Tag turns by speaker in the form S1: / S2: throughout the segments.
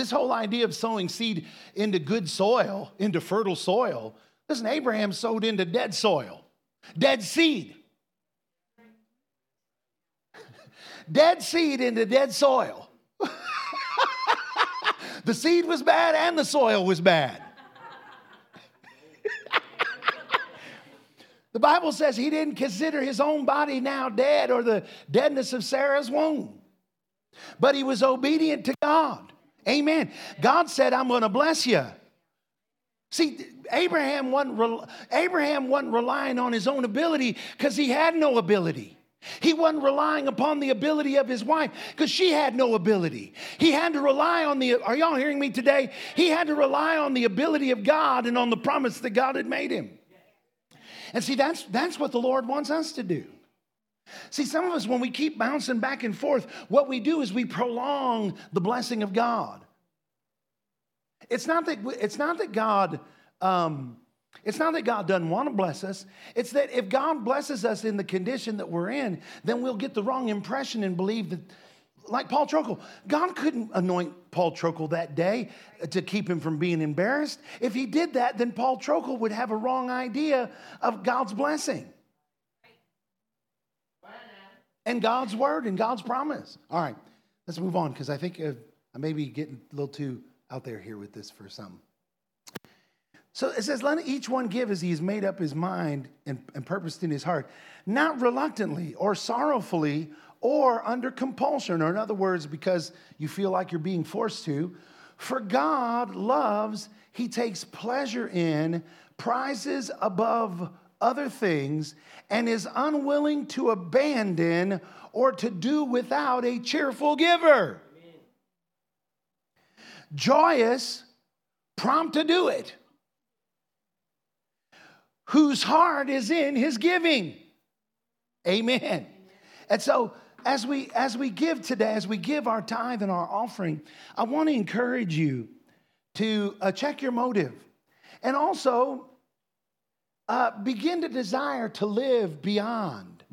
S1: This whole idea of sowing seed into good soil, into fertile soil, listen, Abraham sowed into dead soil, dead seed. dead seed into dead soil. the seed was bad and the soil was bad. the Bible says he didn't consider his own body now dead or the deadness of Sarah's womb, but he was obedient to God. Amen. God said, I'm going to bless you. See, Abraham wasn't, Abraham wasn't relying on his own ability because he had no ability. He wasn't relying upon the ability of his wife because she had no ability. He had to rely on the, are y'all hearing me today? He had to rely on the ability of God and on the promise that God had made him. And see, that's, that's what the Lord wants us to do. See, some of us, when we keep bouncing back and forth, what we do is we prolong the blessing of God. It's not that, it's not that God, um, it's not that God doesn't want to bless us. It's that if God blesses us in the condition that we're in, then we'll get the wrong impression and believe that, like Paul Trokel, God couldn't anoint Paul Trokel that day to keep him from being embarrassed. If he did that, then Paul Trokel would have a wrong idea of God's blessing and God's word and God's promise. All right, let's move on because I think uh, I may be getting a little too out there here with this for some. So it says, let each one give as he's made up his mind and, and purposed in his heart, not reluctantly or sorrowfully or under compulsion, or in other words, because you feel like you're being forced to. For God loves, he takes pleasure in, prizes above other things, and is unwilling to abandon or to do without a cheerful giver. Amen. Joyous, prompt to do it whose heart is in his giving. Amen. And so as we as we give today, as we give our tithe and our offering, I want to encourage you to uh, check your motive, and also uh, begin to desire to live beyond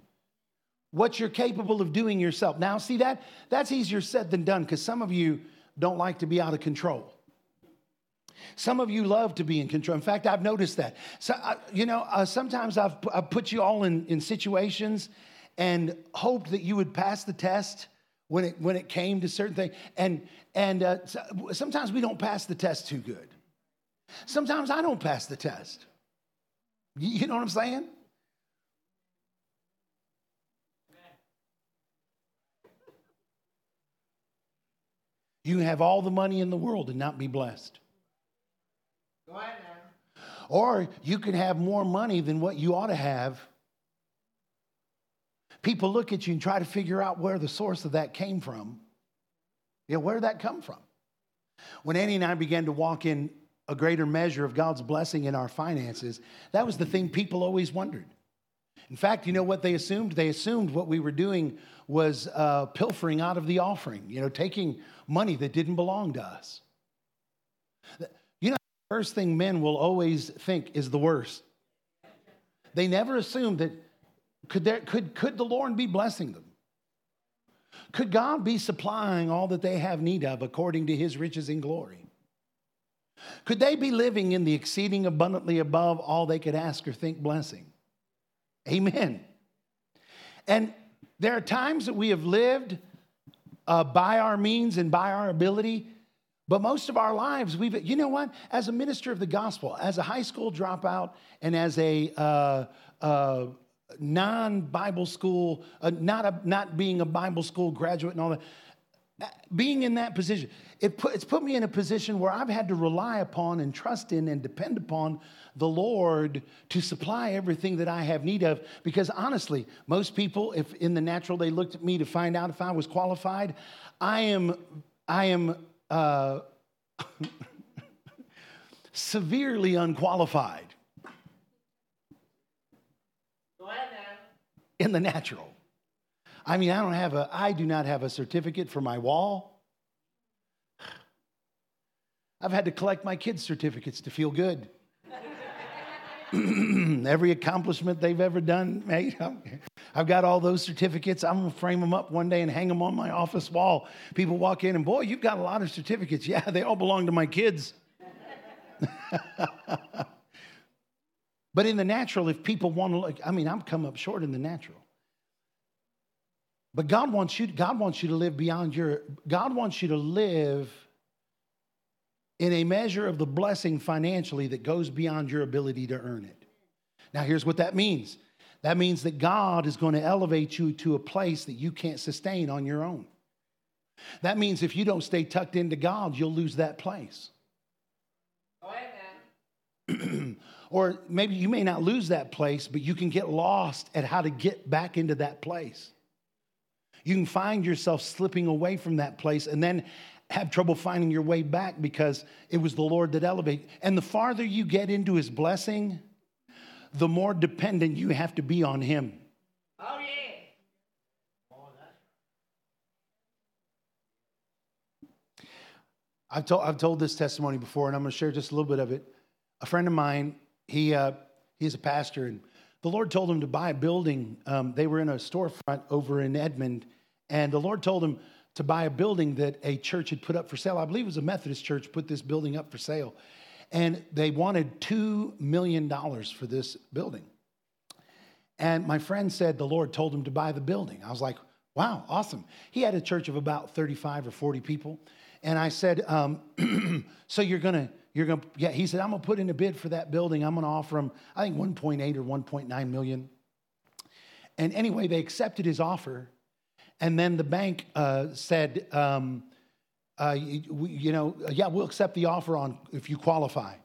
S1: what you're capable of doing yourself. Now, see that that's easier said than done because some of you don't like to be out of control. Some of you love to be in control. In fact, I've noticed that. So, uh, you know, uh, sometimes I've, I've put you all in, in situations and hoped that you would pass the test when it, when it came to certain things. And, and uh, so, sometimes we don't pass the test too good. Sometimes I don't pass the test. You, know what I'm saying? You have all the money in the world and not be blessed. Go ahead now. Or you can have more money than what you ought to have. People look at you and try to figure out where the source of that came from. Yeah, where did that come from? When Annie and I began to walk in a greater measure of God's blessing in our finances, that was the thing people always wondered. In fact, you know what they assumed? They assumed what we were doing was uh, pilfering out of the offering, you know, taking money that didn't belong to us. You know, the First thing men will always think is the worst. They never assume that could, there, could, could the Lord be blessing them? Could God be supplying all that they have need of according to his riches in glory? Could they be living in the exceeding abundantly above all they could ask or think blessing? Amen. And there are times that we have lived uh, by our means and by our ability but most of our lives, we've, you know what? As a minister of the gospel, as a high school dropout, and as a uh, uh, non Bible school, uh, not, a, not being a Bible school graduate and all that, being in that position, it put, it's put me in a position where I've had to rely upon and trust in and depend upon the Lord to supply everything that I have need of. Because honestly, most people, if in the natural they looked at me to find out if I was qualified, I am, I am uh, severely unqualified in the natural. I mean, I don't have a, I do not have a certificate for my wall. I've had to collect my kids' certificates to feel good. every accomplishment they've ever done, mate. I've got all those certificates. I'm to frame them up one day and hang them on my office wall. People walk in and, boy, you've got a lot of certificates. Yeah, they all belong to my kids. but in the natural, if people want to look, I mean, I'm come up short in the natural. But God wants you, God wants you to live beyond your, God wants you to live in a measure of the blessing financially that goes beyond your ability to earn it. Now, here's what that means that means that God is going to elevate you to a place that you can't sustain on your own. That means if you don't stay tucked into God, you'll lose that place. Oh, or maybe you may not lose that place, but you can get lost at how to get back into that place. You can find yourself slipping away from that place and then have trouble finding your way back because it was the Lord that elevated. And the farther you get into his blessing, the more dependent you have to be on him. Oh, yeah. I've told, I've told this testimony before, and I'm going to share just a little bit of it. A friend of mine, he, uh, he's a pastor, and the Lord told him to buy a building. Um, they were in a storefront over in Edmond, and the Lord told him, to buy a building that a church had put up for sale. I believe it was a Methodist church put this building up for sale. And they wanted $2 million for this building. And my friend said the Lord told him to buy the building. I was like, wow, awesome. He had a church of about 35 or 40 people. And I said, um, so you're going to, you're going to, yeah, he said, I'm going to put in a bid for that building. I'm going to offer him, I think 1.8 or 1.9 million. And anyway, they accepted his offer. And then the bank uh, said, um, uh, you, you, know, yeah, we'll accept the offer on if you qualify.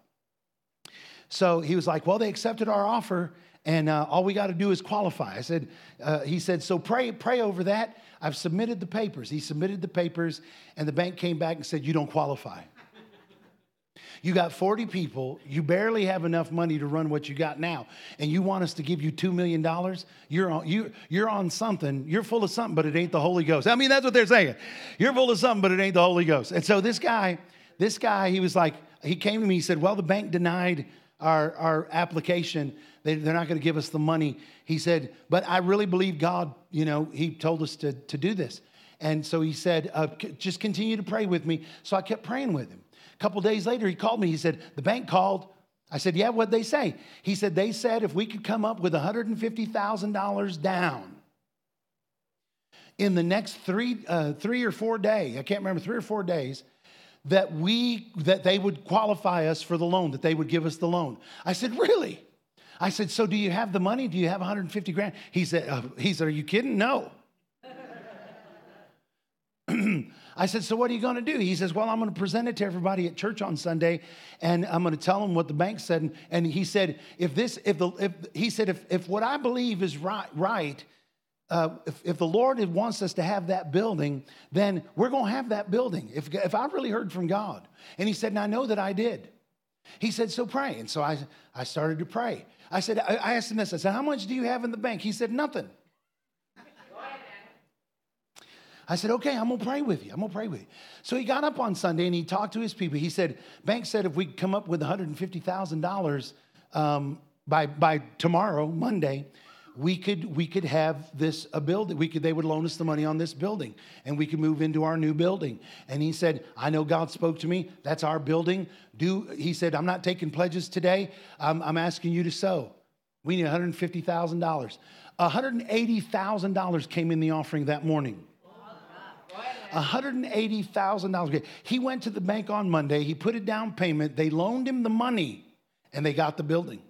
S1: So he was like, well, they accepted our offer, and uh, all we got to do is qualify. I said, uh, he said, so pray, pray over that. I've submitted the papers. He submitted the papers, and the bank came back and said, you don't qualify. You got 40 people. You barely have enough money to run what you got now. And you want us to give you $2 million? You're on, you, you're on something. You're full of something, but it ain't the Holy Ghost. I mean, that's what they're saying. You're full of something, but it ain't the Holy Ghost. And so this guy, this guy, he was like, he came to me, he said, Well, the bank denied our, our application. They, they're not going to give us the money. He said, But I really believe God, you know, he told us to, to do this. And so he said, uh, Just continue to pray with me. So I kept praying with him couple days later, he called me. He said, The bank called. I said, Yeah, what'd they say? He said, They said if we could come up with $150,000 down in the next three, uh, three or four days, I can't remember, three or four days, that we that they would qualify us for the loan that they would give us the loan i said really i said so do you have the money do you have 150 grand he said uh, he said are you kidding no I said, So what are you going to do? He says, Well, I'm going to present it to everybody at church on Sunday, and I'm going to tell them what the bank said. And, and he said, If this, if the, if, he said, if, if what I believe is right, right, uh, if, if the Lord wants us to have that building, then we're going to have that building. If, if I really heard from God. And he said, And I know that I did. He said, So pray. And so I, I started to pray. I said, I, I asked him this. I said, How much do you have in the bank? He said, Nothing. I said, okay, I'm gonna pray with you. I'm gonna pray with you. So he got up on Sunday and he talked to his people. He said, Bank said if we come up with $150,000 um, by, by tomorrow, Monday, we could we could have this a building. We could they would loan us the money on this building and we could move into our new building. And he said i know god spoke to me. That's our building. Do he said i'm not taking pledges today. I'm, I'm asking you to sow. We need $150000 $180000 came in the offering that morning $180,000. He went to the bank on Monday, he put a down payment, they loaned him the money, and they got the building.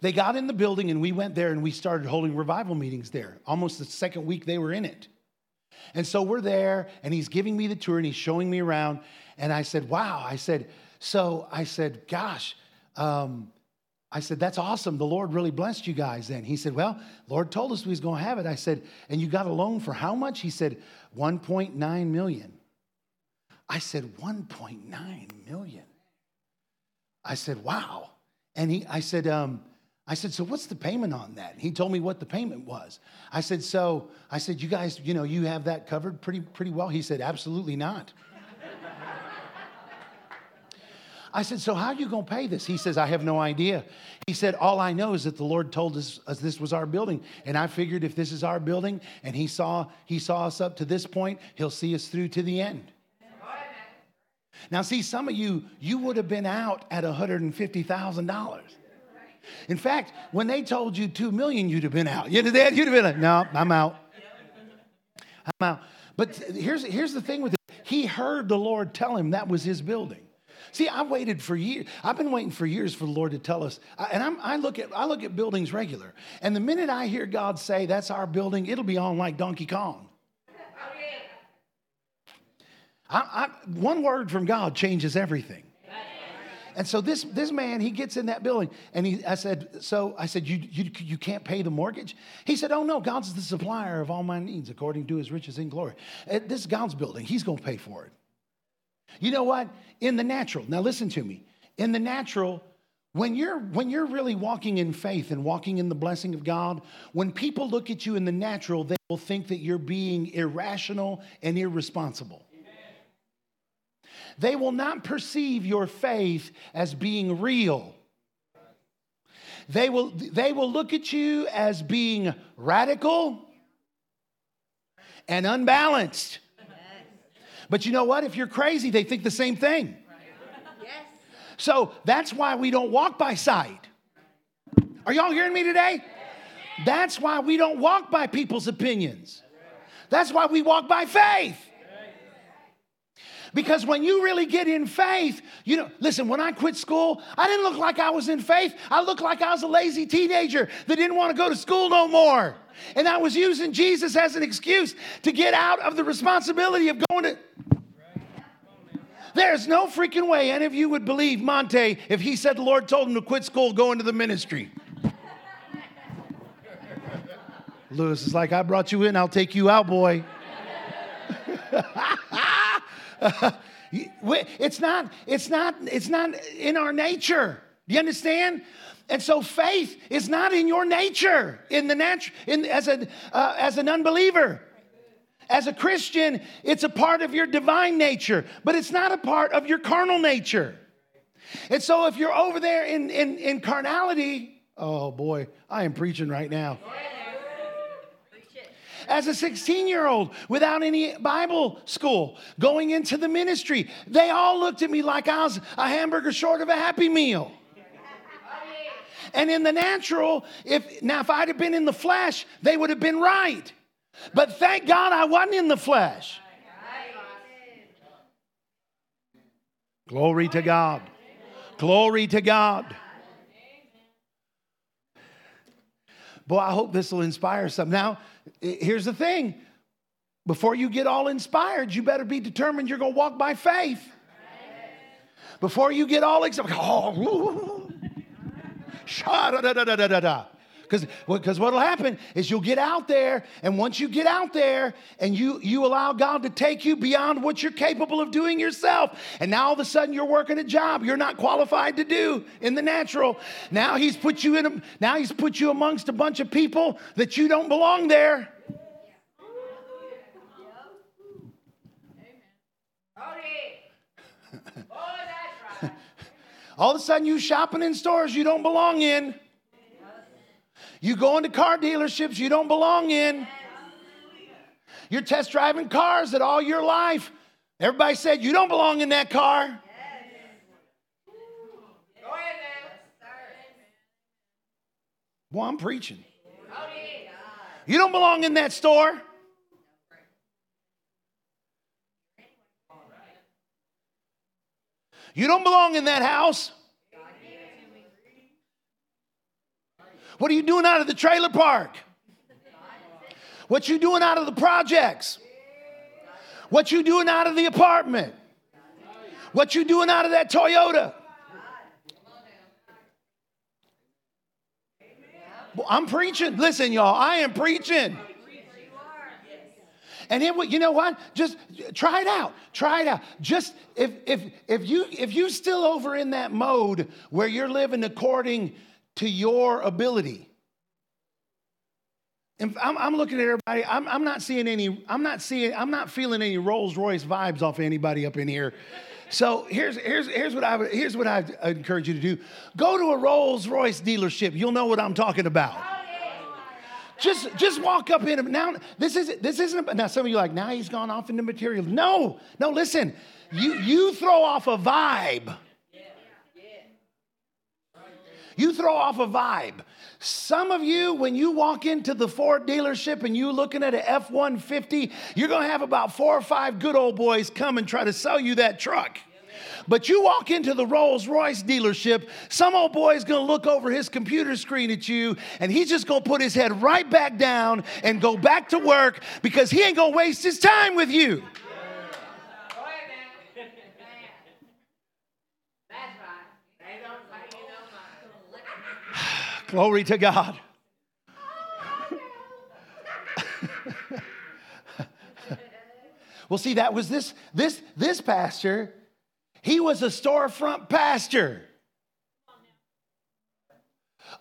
S1: They got in the building, and we went there and we started holding revival meetings there, almost the second week they were in it. And so we're there, and he's giving me the tour and he's showing me around. And I said, Wow. I said, So I said, Gosh, um, I said, That's awesome. The Lord really blessed you guys then. He said, Well, Lord told us we was going to have it. I said, And you got a loan for how much? He said, 1.9 million. I said, 1.9 million. I said, Wow. And he, I said, um, I said, so what's the payment on that? He told me what the payment was. I said, so I said, you guys, you know, you have that covered pretty pretty well. He said, absolutely not. I said, So how are you going to pay this? He says, I have no idea. He said, All I know is that the Lord told us, us this was our building. And I figured if this is our building and he saw, he saw us up to this point, he'll see us through to the end. Now, see, some of you, you would have been out at $150,000. In fact, when they told you two million, you'd have been out. You'd have, you'd have been like, no, I'm out. I'm out. But here's, here's the thing with it. He heard the Lord tell him that was his building. See, I waited for years. I've been waiting for years for the Lord to tell us. And I'm, i look at I look at buildings regular, and the minute I hear God say that's our building, it'll be on like Donkey Kong. I, I, one word from God changes everything. And so this, this man, he gets in that building and he, I said, so I said, you, you, you can't pay the mortgage? He said, oh no, God's the supplier of all my needs according to his riches in glory. Uh, this is God's building. He's going to pay for it. You know what? In the natural, now listen to me. In the natural, when you're when you're really walking in faith and walking in the blessing of God, when people look at you in the natural, they will think that you're being irrational and irresponsible. They will not perceive your faith as being real. They will, they will look at you as being radical and unbalanced. But you know what? If you're crazy, they think the same thing. So that's why we don't walk by sight. Are y'all hearing me today? That's why we don't walk by people's opinions. That's why we walk by faith. Because when you really get in faith, you know, listen, when I quit school, I didn't look like I was in faith. I looked like I was a lazy teenager that didn't want to go to school no more. And I was using Jesus as an excuse to get out of the responsibility of going to. There's no freaking way any of you would believe Monte if he said the Lord told him to quit school, go into the ministry. Lewis is like, I brought you in, I'll take you out, boy. it's not, it's not, it's not in our nature. Do you understand? And so faith is not in your nature in the natural in, as, a, uh, as an unbeliever. As a Christian, it's a part of your divine nature, but it's not a part of your carnal nature. And so if you're over there in, in, in carnality, oh boy, I am preaching right now as a 16 year old without any Bible school, going into the ministry. They all looked at me like I was a hamburger short of a happy meal. And in the natural, if now if I'd have been in the flesh, they would have been right. But thank God I wasn't in the flesh. Glory to God. Glory to God. Boy, I hope this will inspire some. Now, here's the thing before you get all inspired, you better be determined you're going to walk by faith. Before you get all excited, oh, because because what'll happen is you'll get out there, and once you get out there and you you allow God to take you beyond what you're capable of doing yourself, and now all of a sudden you're working a job you're not qualified to do in the natural. Now He's put you in a, now He's put you amongst a bunch of people that you don't belong there. All of a sudden, you shopping in stores you don't belong in. You go into car dealerships you don't belong in. You're test driving cars that all your life, everybody said you don't belong in that car. Well, I'm preaching. You don't belong in that store. You don't belong in that house. What are you doing out of the trailer park? What you doing out of the projects? What you doing out of the apartment? What you doing out of that Toyota? Well, I'm preaching. Listen, y'all, I am preaching. And it you know what? Just try it out. Try it out. Just if if if you if you still over in that mode where you're living according to your ability. I'm, I'm, looking at everybody. I'm, I'm, not seeing any. I'm not seeing. I'm not feeling any Rolls Royce vibes off of anybody up in here. So here's here's here's what I would, here's what I encourage you to do. Go to a Rolls Royce dealership. You'll know what I'm talking about. Just just walk up in now. This isn't this isn't now. Some of you like now he's gone off into material. No no. Listen, you you throw off a vibe. You throw off a vibe. Some of you, when you walk into the Ford dealership and you looking at an F 150, you're going to have about four or five good old boys come and try to sell you that truck. But you walk into the Rolls Royce dealership, some old boy's gonna look over his computer screen at you, and he's just gonna put his head right back down and go back to work because he ain't gonna waste his time with you. Glory to God. well, see, that was this, this, this pastor. He was a storefront pastor.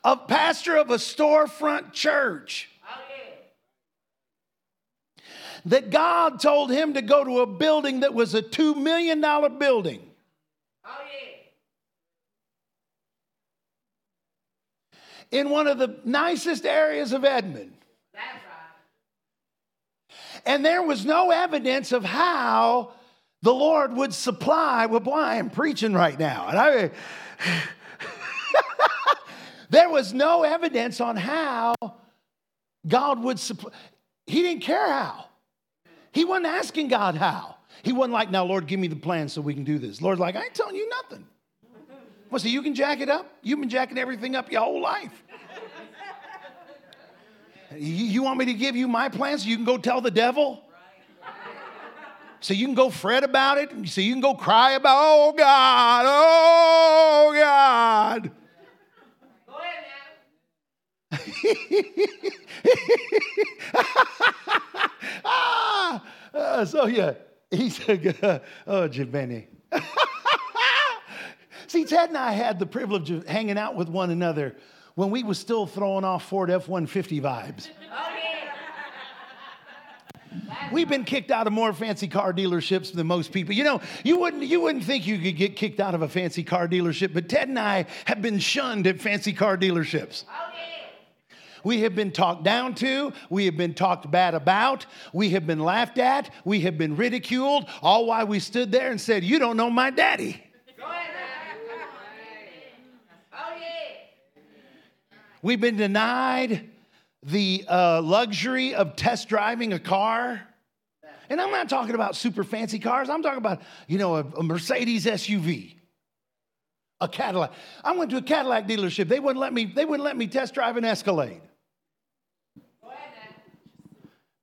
S1: A pastor of a storefront church. That God told him to go to a building that was a $2 million building. In one of the nicest areas of Edmond. And there was no evidence of how the Lord would supply. Well, boy, I am preaching right now. And I there was no evidence on how God would supply. He didn't care how. He wasn't asking God how. He wasn't like, now, Lord, give me the plan so we can do this. Lord's like, I ain't telling you nothing. Well, so you can jack it up? You've been jacking everything up your whole life. You want me to give you my plan so you can go tell the devil? So you can go fret about it, so you can go cry about, oh God, oh God. Go ahead ah, uh, so yeah, he said, oh, Giovanni. See, Ted and I had the privilege of hanging out with one another when we was still throwing off Ford F-150 vibes. We've been kicked out of more fancy car dealerships than most people. You know, you wouldn't, you wouldn't think you could get kicked out of a fancy car dealership, but Ted and I have been shunned at fancy car dealerships. We have been talked down to. We have been talked bad about. We have been laughed at. We have been ridiculed, all while we stood there and said, You don't know my daddy. We've been denied the uh, luxury of test driving a car. And I'm not talking about super fancy cars. I'm talking about, you know, a, a Mercedes SUV, a Cadillac. I went to a Cadillac dealership. They wouldn't let me, they wouldn't let me test drive an Escalade.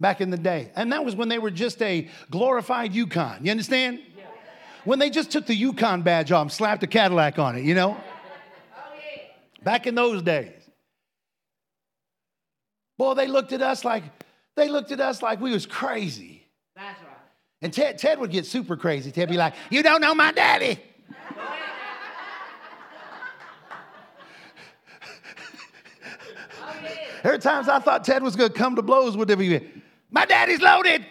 S1: Back in the day. And that was when they were just a glorified Yukon. You understand? When they just took the Yukon badge off and slapped a Cadillac on it, you know? Back in those days. Boy, they looked at us like they looked at us like we was crazy. That's right. And Ted, Ted would get super crazy. Ted be like, "You don't know my daddy." Oh, there are times I thought Ted was going to come to blows with him. My daddy's loaded.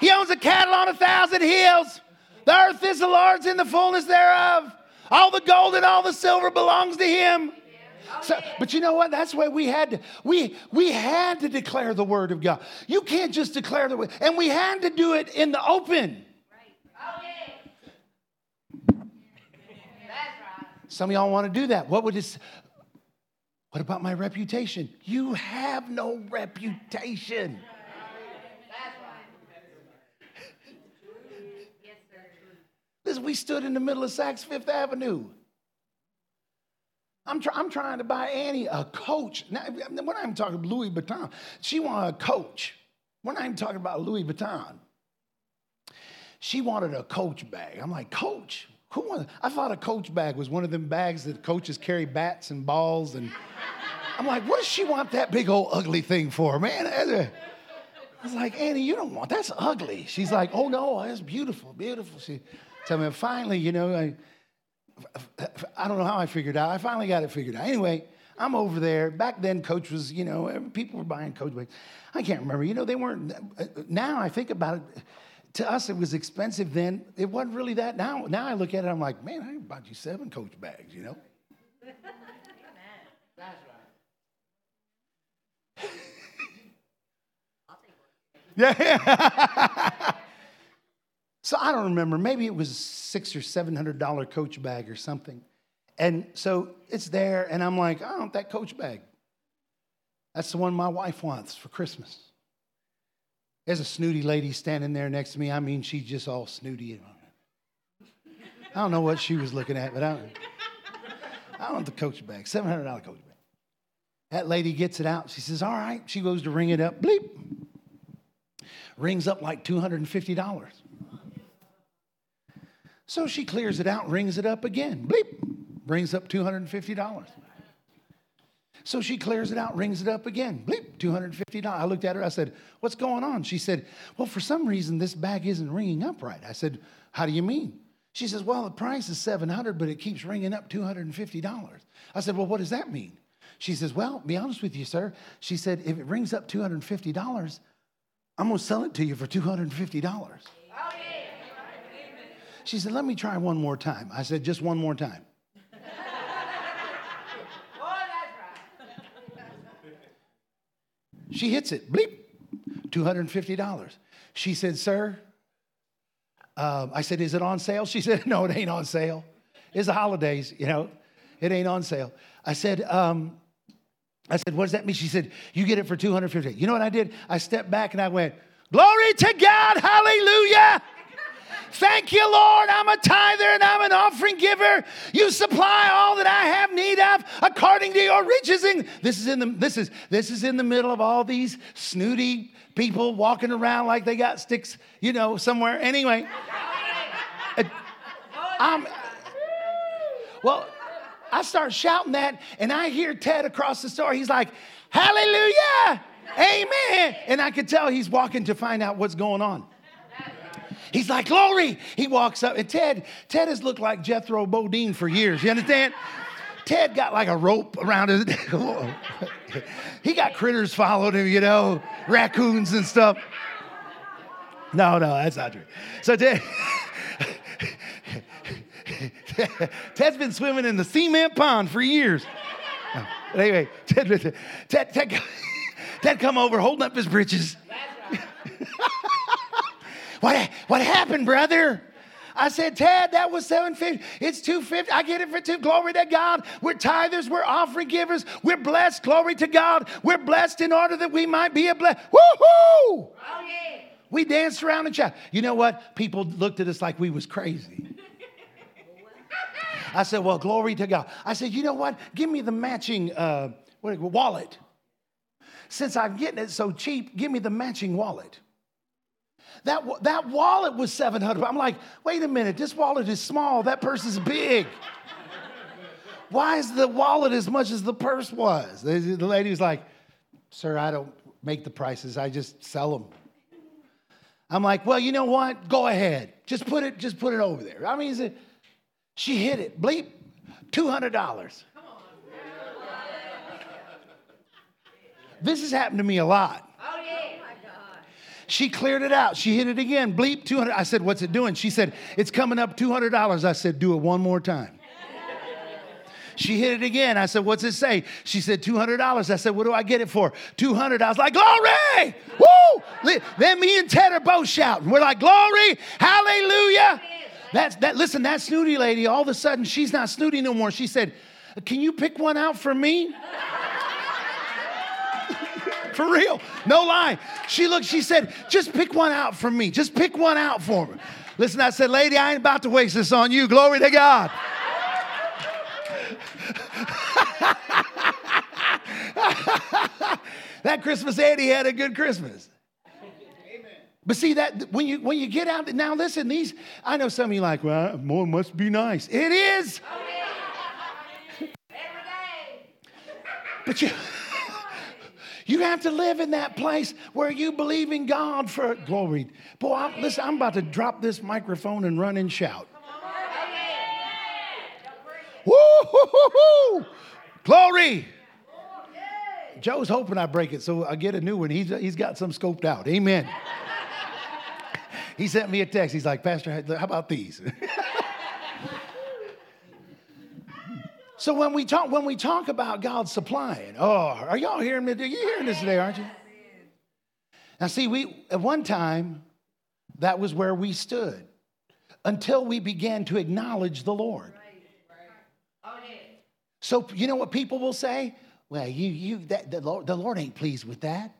S1: He owns a cattle on a thousand hills. The earth is the Lord's in the fullness thereof. All the gold and all the silver belongs to him. So, but you know what? That's why we had to, we we had to declare the word of God. You can't just declare the word, and we had to do it in the open. Some of y'all want to do that. What would this? What about my reputation? You have no reputation. This, we stood in the middle of Saks Fifth Avenue. I'm, try, I'm trying to buy Annie a coach. Now, we're not even talking Louis Vuitton. She wanted a coach. We're not even talking about Louis Vuitton. She wanted a coach bag. I'm like, coach? Who wants? I thought a coach bag was one of them bags that coaches carry bats and balls. And I'm like, what does she want that big old ugly thing for, man? I was like, Annie, you don't want that's ugly. She's like, oh no, that's beautiful, beautiful. She tell me finally, you know, I, I don't know how I figured out. I finally got it figured out. Anyway, I'm over there. Back then, Coach was, you know, people were buying Coach bags. I can't remember. You know, they weren't. Uh, now I think about it. To us, it was expensive then. It wasn't really that. Now, now I look at it, I'm like, man, I bought you seven Coach bags, you know? yeah. so I don't remember. Maybe it was a six or seven hundred dollar Coach bag or something. And so it's there, and I'm like, I want that Coach bag. That's the one my wife wants for Christmas. There's a snooty lady standing there next to me. I mean, she's just all snooty. I don't know what she was looking at, but I, I want the Coach bag, $700 Coach bag. That lady gets it out. She says, All right. She goes to ring it up. Bleep. Rings up like $250. So she clears it out, rings it up again. Bleep. Brings up $250. So she clears it out, rings it up again. Bleep, $250. I looked at her, I said, What's going on? She said, Well, for some reason, this bag isn't ringing up right. I said, How do you mean? She says, Well, the price is 700 but it keeps ringing up $250. I said, Well, what does that mean? She says, Well, be honest with you, sir. She said, If it rings up $250, I'm going to sell it to you for $250. She said, Let me try one more time. I said, Just one more time. She hits it, bleep, $250. She said, Sir, uh, I said, Is it on sale? She said, No, it ain't on sale. It's the holidays, you know, it ain't on sale. I said, um, I said, what does that mean? She said, you get it for 250. You know what I did? I stepped back and I went, glory to God, hallelujah. Thank you, Lord. I'm a tither and I'm an offering giver. You supply all that I have need of according to your riches. And this is in the this is this is in the middle of all these snooty people walking around like they got sticks, you know, somewhere. Anyway, uh, I'm well. I start shouting that, and I hear Ted across the store. He's like, Hallelujah! Amen. And I could tell he's walking to find out what's going on. He's like, glory. He walks up, and Ted, Ted has looked like Jethro Bodine for years. You understand? Ted got like a rope around his. Neck. He got critters followed him, you know, raccoons and stuff. No, no, that's not true. So Ted, Ted's been swimming in the cement pond for years. Anyway, Ted, Ted, Ted, Ted come over holding up his britches. What, what happened, brother? I said, Ted, that was 750. It's 250. I get it for two. Glory to God. We're tithers. We're offering givers. We're blessed. Glory to God. We're blessed in order that we might be a blessed. Woohoo! Oh, yeah. We danced around and shouted. You know what? People looked at us like we was crazy. I said, well, glory to God. I said, you know what? Give me the matching uh, what, wallet. Since I'm getting it so cheap, give me the matching wallet. That, that wallet was 700. I'm like, wait a minute, this wallet is small, that purse is big. Why is the wallet as much as the purse was? The lady was like, sir, I don't make the prices, I just sell them. I'm like, well, you know what? Go ahead. Just put it, just put it over there. I mean, she hit it. Bleep, $200. This has happened to me a lot. Oh, She cleared it out. She hit it again. Bleep, 200. I said, What's it doing? She said, It's coming up $200. I said, Do it one more time. She hit it again. I said, What's it say? She said, $200. I said, What do I get it for? 200 I was like, Glory! Woo! Then me and Ted are both shouting. We're like, Glory! Hallelujah! That's that. Listen, that snooty lady, all of a sudden, she's not snooty no more. She said, Can you pick one out for me? For real. No lie. She looked, she said, just pick one out for me. Just pick one out for me. Listen, I said, lady, I ain't about to waste this on you. Glory to God. that Christmas Eddie had a good Christmas. But see that when you when you get out now, listen. These I know some of you like, well, more must be nice. It is. But you. You have to live in that place where you believe in God for glory. Boy, I'm, listen, I'm about to drop this microphone and run and shout. Woo. Glory. Joe's hoping I break it so I get a new one. He's, he's got some scoped out. Amen. he sent me a text. He's like, Pastor, how about these? so when we talk when we talk about God supplying, oh, are y'all hearing me? Are you hearing this today, aren't you? Now, see, we at one time that was where we stood until we began to acknowledge the Lord. So you know what people will say? Well, you, you, that, the, Lord, the Lord ain't pleased with that.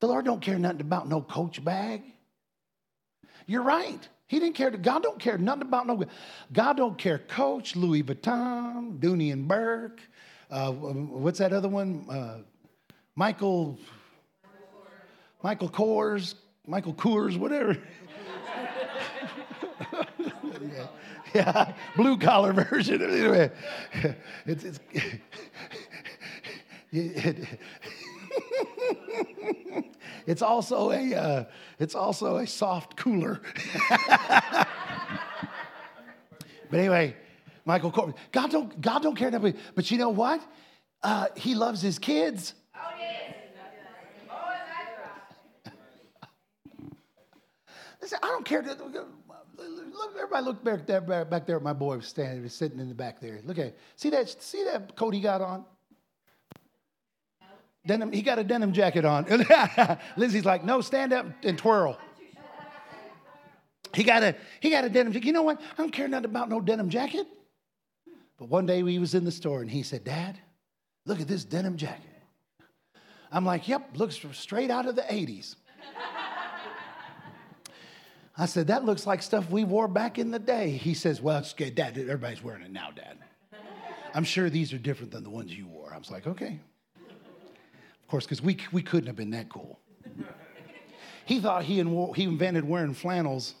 S1: The Lord don't care nothing about no coach bag. You're right. He didn't care. God don't care nothing about no. God don't care. Coach Louis Vuitton, Dooney and Bourke. Uh, what's that other one? Uh, Michael. Michael Kors, Michael Coors, whatever. yeah yeah, blue collar version. Anyway, it's, it's it, it's also a uh, it's also a soft cooler. but anyway, Michael Corbin, God don't God don't care nothing. But you know what? Uh, he loves his kids. Oh, Listen, I don't care look, everybody look back there, back there. My boy was standing, was sitting in the back there. Look at, see that, see that coat he got on? Denim, he got a denim jacket on. Lizzie's like, no, stand up and twirl. He got a, he got a denim jacket. You know what? I don't care nothing about no denim jacket. But one day we was in the store and he said, Dad, look at this denim jacket. I'm like, yep, looks straight out of the 80s. I said, That looks like stuff we wore back in the day. He says, Well, it's good, Dad. Everybody's wearing it now, Dad. I'm sure these are different than the ones you wore. I was like, Okay. Course, because we, we couldn't have been that cool. He thought he, in, he invented wearing flannels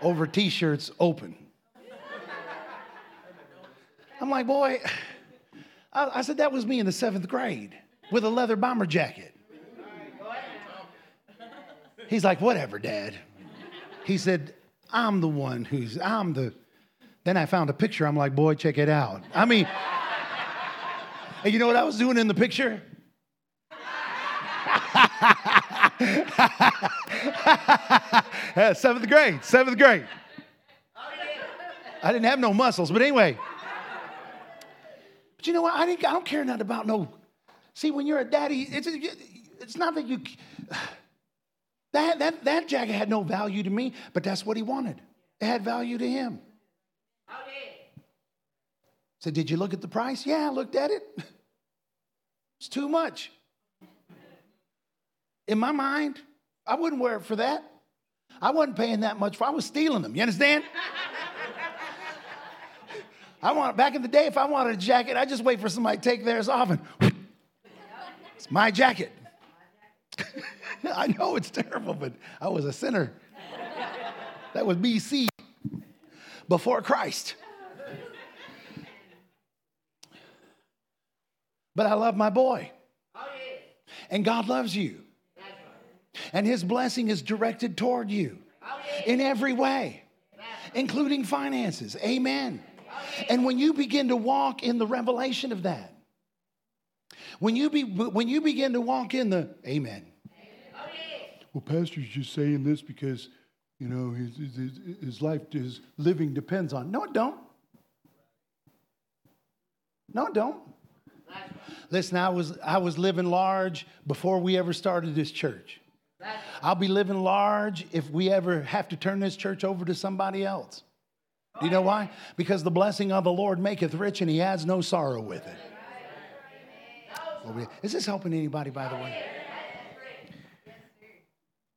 S1: over t shirts open. I'm like, Boy, I, I said, That was me in the seventh grade with a leather bomber jacket. He's like, whatever, Dad. He said, I'm the one who's, I'm the. Then I found a picture. I'm like, boy, check it out. I mean, and you know what I was doing in the picture? seventh grade, seventh grade. I didn't have no muscles, but anyway. But you know what? I, didn't, I don't care nothing about no. See, when you're a daddy, it's, it's not that you. That, that, that jacket had no value to me, but that's what he wanted. It had value to him. Said, Did you look at the price? Yeah, I looked at it. It's too much. In my mind, I wouldn't wear it for that. I wasn't paying that much for I was stealing them. You understand? I want back in the day, if I wanted a jacket, I just wait for somebody to take theirs off and it's my jacket. I know it's terrible, but I was a sinner. That was BC, before Christ. But I love my boy. Oh, and God loves you. And his blessing is directed toward you oh, in every way, including finances. Amen. Oh, and when you begin to walk in the revelation of that, when you, be, when you begin to walk in the, amen, well, Pastor's just saying this because, you know, his, his, his life, his living depends on. No, it don't. No, it don't. Listen, I was, I was living large before we ever started this church. I'll be living large if we ever have to turn this church over to somebody else. Do you know why? Because the blessing of the Lord maketh rich and he has no sorrow with it. Is this helping anybody, by the way?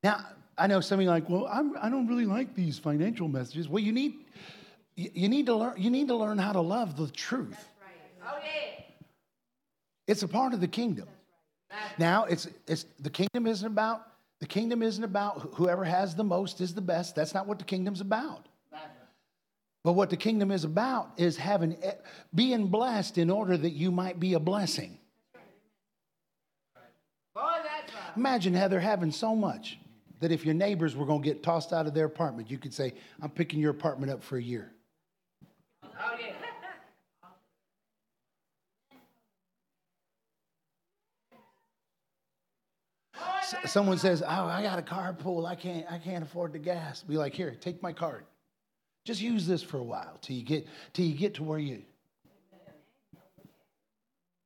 S1: Now, I know some of you like, well, I'm, I do not really like these financial messages. Well, you need, you need to learn, you need to learn how to love the truth. It's a part of the kingdom. Now, it's, it's, the kingdom isn't about, the kingdom isn't about whoever has the most is the best. That's not what the kingdom's about. But what the kingdom is about is having, eh, being blessed in order that you might be a blessing. Imagine, Heather, having so much that if your neighbors were going to get tossed out of their apartment, you could say, I'm picking your apartment up for a year. Someone says, "Oh, I got a carpool. I can't. I can't afford the gas." Be like, "Here, take my card. Just use this for a while till you get till you get to where you."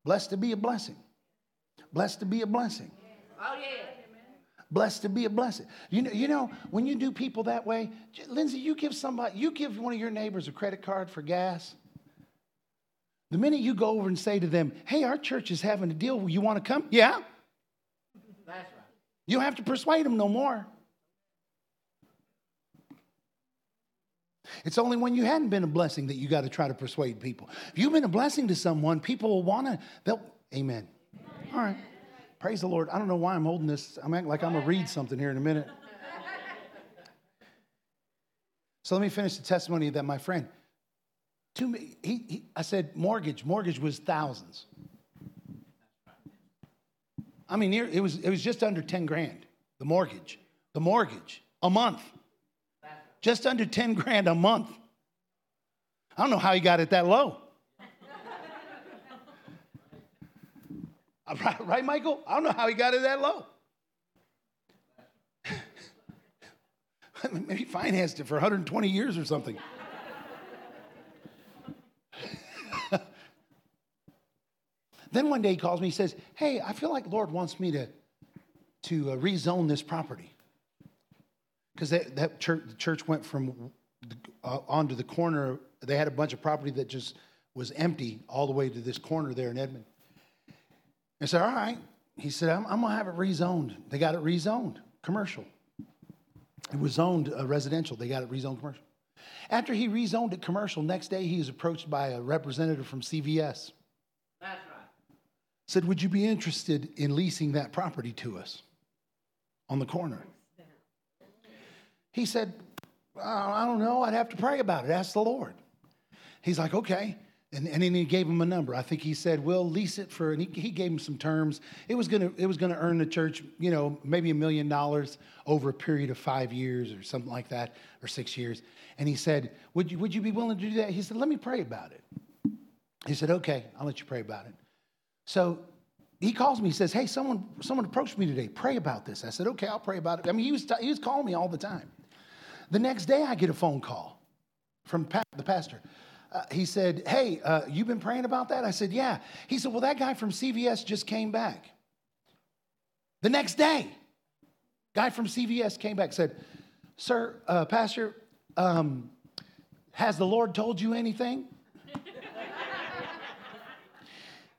S1: Blessed to be a blessing. Blessed to be a blessing. Oh yeah. Blessed to be a blessing. You know, you know, when you do people that way, Lindsay, you give somebody, you give one of your neighbors a credit card for gas. The minute you go over and say to them, "Hey, our church is having a deal. You want to come?" Yeah. You have to persuade them no more. It's only when you hadn't been a blessing that you got to try to persuade people. If you've been a blessing to someone, people will want to, they'll, amen. All right. Praise the Lord. I don't know why I'm holding this. I'm acting like I'm going to read something here in a minute. So let me finish the testimony that my friend, to me, he, he, I said mortgage. Mortgage was thousands. I mean, it was, it was just under 10 grand, the mortgage. The mortgage, a month. Just under 10 grand a month. I don't know how he got it that low. Uh, right, right, Michael? I don't know how he got it that low. Maybe financed it for 120 years or something. Then one day he calls me, he says, Hey, I feel like Lord wants me to, to uh, rezone this property. Because that, that church, the church went from uh, onto the corner. They had a bunch of property that just was empty all the way to this corner there in Edmond. I said, All right. He said, I'm, I'm going to have it rezoned. They got it rezoned, commercial. It was zoned uh, residential. They got it rezoned commercial. After he rezoned it commercial, next day he was approached by a representative from CVS. Said, Would you be interested in leasing that property to us on the corner? He said, I don't know. I'd have to pray about it. Ask the Lord. He's like, Okay. And, and then he gave him a number. I think he said, "We'll lease it for." And he, he gave him some terms. It was gonna it was gonna earn the church, you know, maybe a million dollars over a period of five years or something like that, or six years. And he said, "Would you would you be willing to do that?" He said, "Let me pray about it." He said, "Okay, I'll let you pray about it." So he calls me, he says, Hey, someone, someone approached me today. Pray about this. I said, Okay, I'll pray about it. I mean, he was, he was calling me all the time. The next day, I get a phone call from the pastor. Uh, he said, Hey, uh, you been praying about that? I said, Yeah. He said, Well, that guy from CVS just came back. The next day, guy from CVS came back said, Sir, uh, Pastor, um, has the Lord told you anything?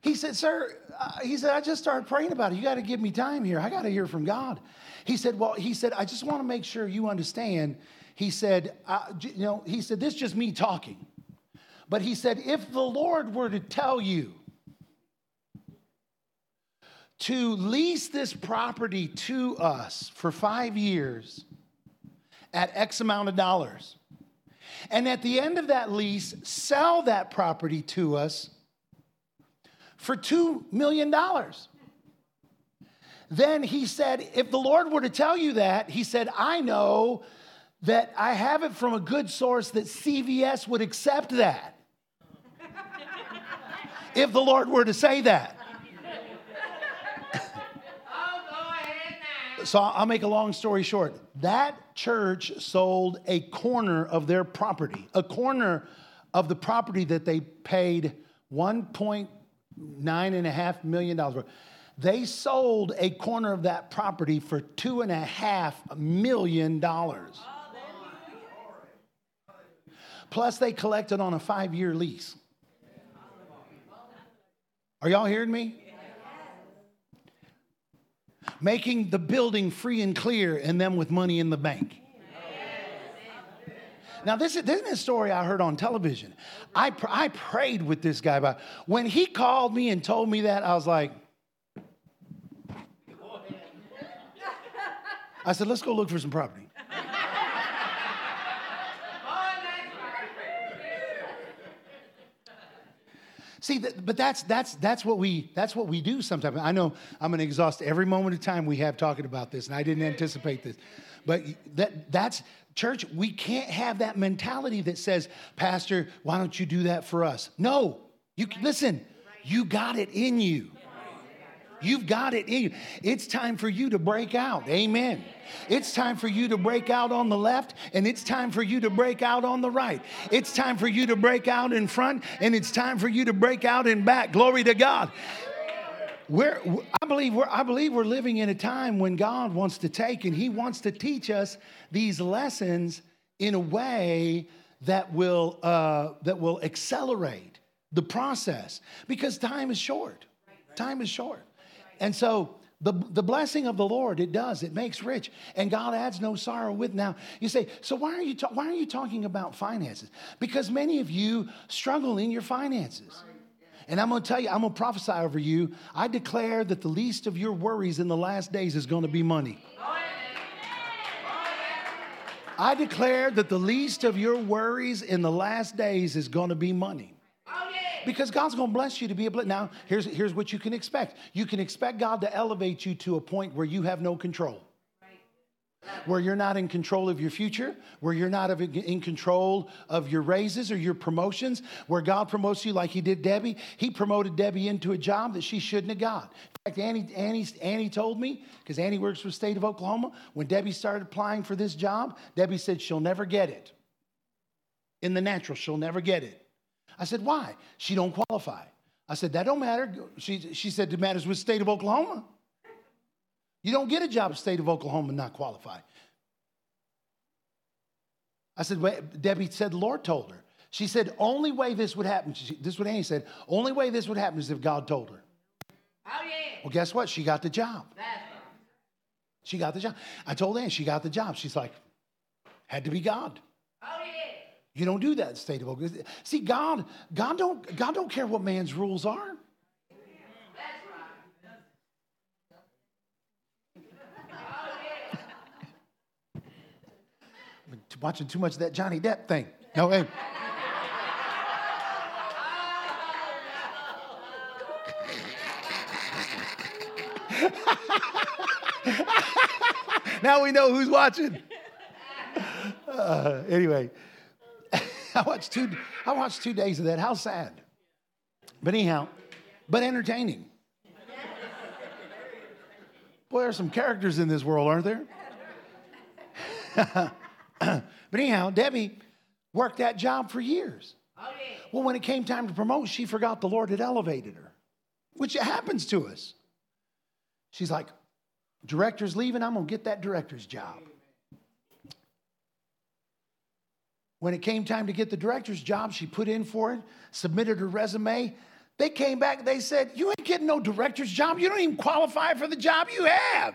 S1: He said, Sir, uh, he said, I just started praying about it. You got to give me time here. I got to hear from God. He said, Well, he said, I just want to make sure you understand. He said, You know, he said, This is just me talking. But he said, If the Lord were to tell you to lease this property to us for five years at X amount of dollars, and at the end of that lease, sell that property to us for $2 million. Then he said, If the Lord were to tell you that, he said, I know that I have it from a good source that CVS would accept that. if the Lord were to say that. so I'll make a long story short. That church sold a corner of their property, a corner of the property that they paid 1.2 nine and a half million dollars worth. They sold a corner of that property for two and a half million dollars. Plus, they collected on a five year lease. Are y'all hearing me? Making the building free and clear and them with money in the bank. Now, this, is, this is a story I heard on television. I, pr- I prayed with this guy about when he called me and told me that, I was like, I said, let's go look for some property. See, but that's that's that's what we that's what we do sometimes. I know I'm going to exhaust every moment of time we have talking about this, and I didn't anticipate this, but that that's Church, we can't have that mentality that says, Pastor, why don't you do that for us? No, you listen, you got it in you. You've got it in you. It's time for you to break out. Amen. It's time for you to break out on the left, and it's time for you to break out on the right. It's time for you to break out in front, and it's time for you to break out in back. Glory to God. We're, I, believe we're, I believe we're living in a time when God wants to take and He wants to teach us these lessons in a way that will, uh, that will accelerate the process because time is short. Time is short. And so the, the blessing of the Lord, it does, it makes rich, and God adds no sorrow with. Now, you say, so why are you, ta- why are you talking about finances? Because many of you struggle in your finances. And I'm going to tell you, I'm going to prophesy over you. I declare that the least of your worries in the last days is going to be money. I declare that the least of your worries in the last days is going to be money. Because God's going to bless you to be able. Now, here's, here's what you can expect you can expect God to elevate you to a point where you have no control where you're not in control of your future, where you're not in control of your raises or your promotions, where God promotes you like He did Debbie. He promoted Debbie into a job that she shouldn't have got. In fact, Annie, Annie, Annie told me, because Annie works for the state of Oklahoma, when Debbie started applying for this job, Debbie said she'll never get it. In the natural, she'll never get it. I said, why? She don't qualify. I said, that don't matter. She, she said, it matters with state of Oklahoma. You don't get a job in the state of Oklahoma and not qualify. I said, Wait. Debbie said, the Lord told her. She said, only way this would happen, she, this is what Annie said, only way this would happen is if God told her. Oh, yeah. Well, guess what? She got the job. She got the job. I told Annie she got the job. She's like, had to be God. Oh, yeah. You don't do that in the state of Oklahoma. See, God, God don't, God don't care what man's rules are. Watching too much of that Johnny Depp thing. No, hey. now we know who's watching. Uh, anyway, I watched two. I watched two days of that. How sad. But anyhow, but entertaining. Boy, there are some characters in this world, aren't there? but anyhow, Debbie worked that job for years. Oh, yeah. Well, when it came time to promote, she forgot the Lord had elevated her, which happens to us. She's like, director's leaving, I'm going to get that director's job. When it came time to get the director's job, she put in for it, submitted her resume. They came back, they said, You ain't getting no director's job. You don't even qualify for the job you have.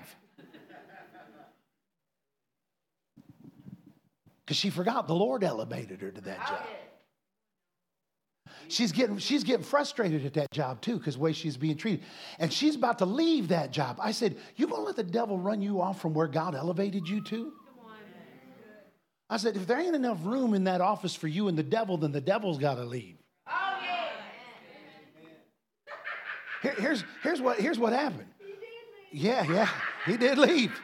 S1: Because she forgot the Lord elevated her to that job. She's getting, she's getting frustrated at that job too because the way she's being treated. And she's about to leave that job. I said, You gonna let the devil run you off from where God elevated you to? I said, If there ain't enough room in that office for you and the devil, then the devil's got to leave. Oh, Here, here's, here's, what, here's what happened. Yeah, yeah, he did leave.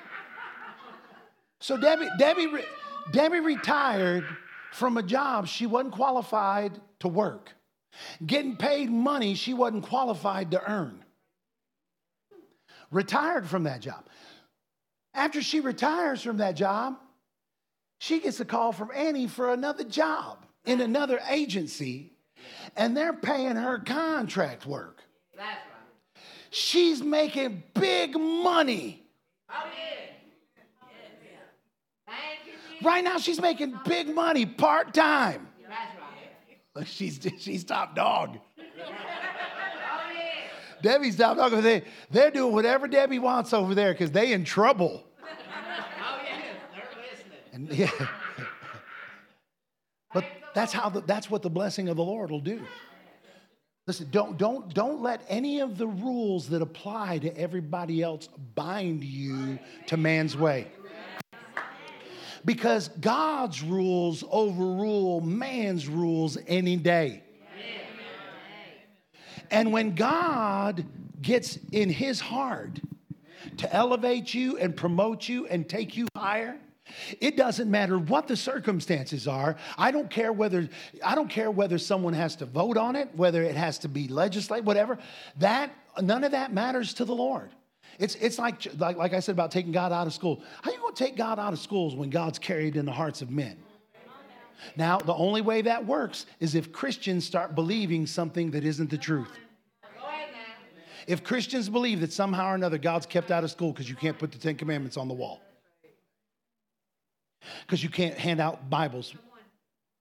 S1: So Debbie, Debbie, Debbie retired from a job she wasn't qualified to work, getting paid money she wasn't qualified to earn. Retired from that job. After she retires from that job, she gets a call from Annie for another job in another agency, and they're paying her contract work. That's right. She's making big money. Oh, yeah. Right now, she's making big money part time. She's, she's top dog. Oh, Debbie's top dog. They, they're doing whatever Debbie wants over there because they in trouble. Oh, yeah. They're listening. And, yeah. but that's how the, that's what the blessing of the Lord will do. Listen, don't, don't, don't let any of the rules that apply to everybody else bind you to man's way because God's rules overrule man's rules any day. And when God gets in his heart to elevate you and promote you and take you higher, It doesn't matter what the circumstances are. I don't care whether I don't care whether someone has to vote on it, whether it has to be legislate, whatever. That none of that matters to the Lord. It's, it's like, like, like I said about taking God out of school. How are you going to take God out of schools when God's carried in the hearts of men? Now, the only way that works is if Christians start believing something that isn't the truth. If Christians believe that somehow or another God's kept out of school because you can't put the Ten Commandments on the wall, because you can't hand out Bibles,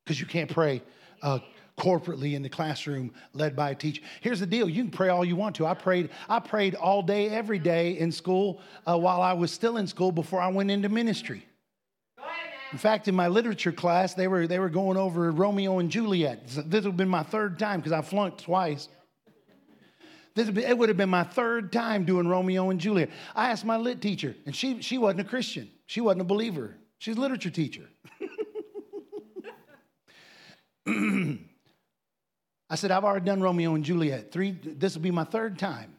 S1: because you can't pray uh, corporately in the classroom led by a teacher. Here's the deal: you can pray all you want to. I prayed. I prayed all day, every day in school uh, while I was still in school before I went into ministry. In fact, in my literature class, they were, they were going over Romeo and Juliet. This would have been my third time because I flunked twice. This, it would have been my third time doing Romeo and Juliet. I asked my lit teacher, and she, she wasn't a Christian. She wasn't a believer. She's a literature teacher. I said, I've already done Romeo and Juliet. Three, this will be my third time.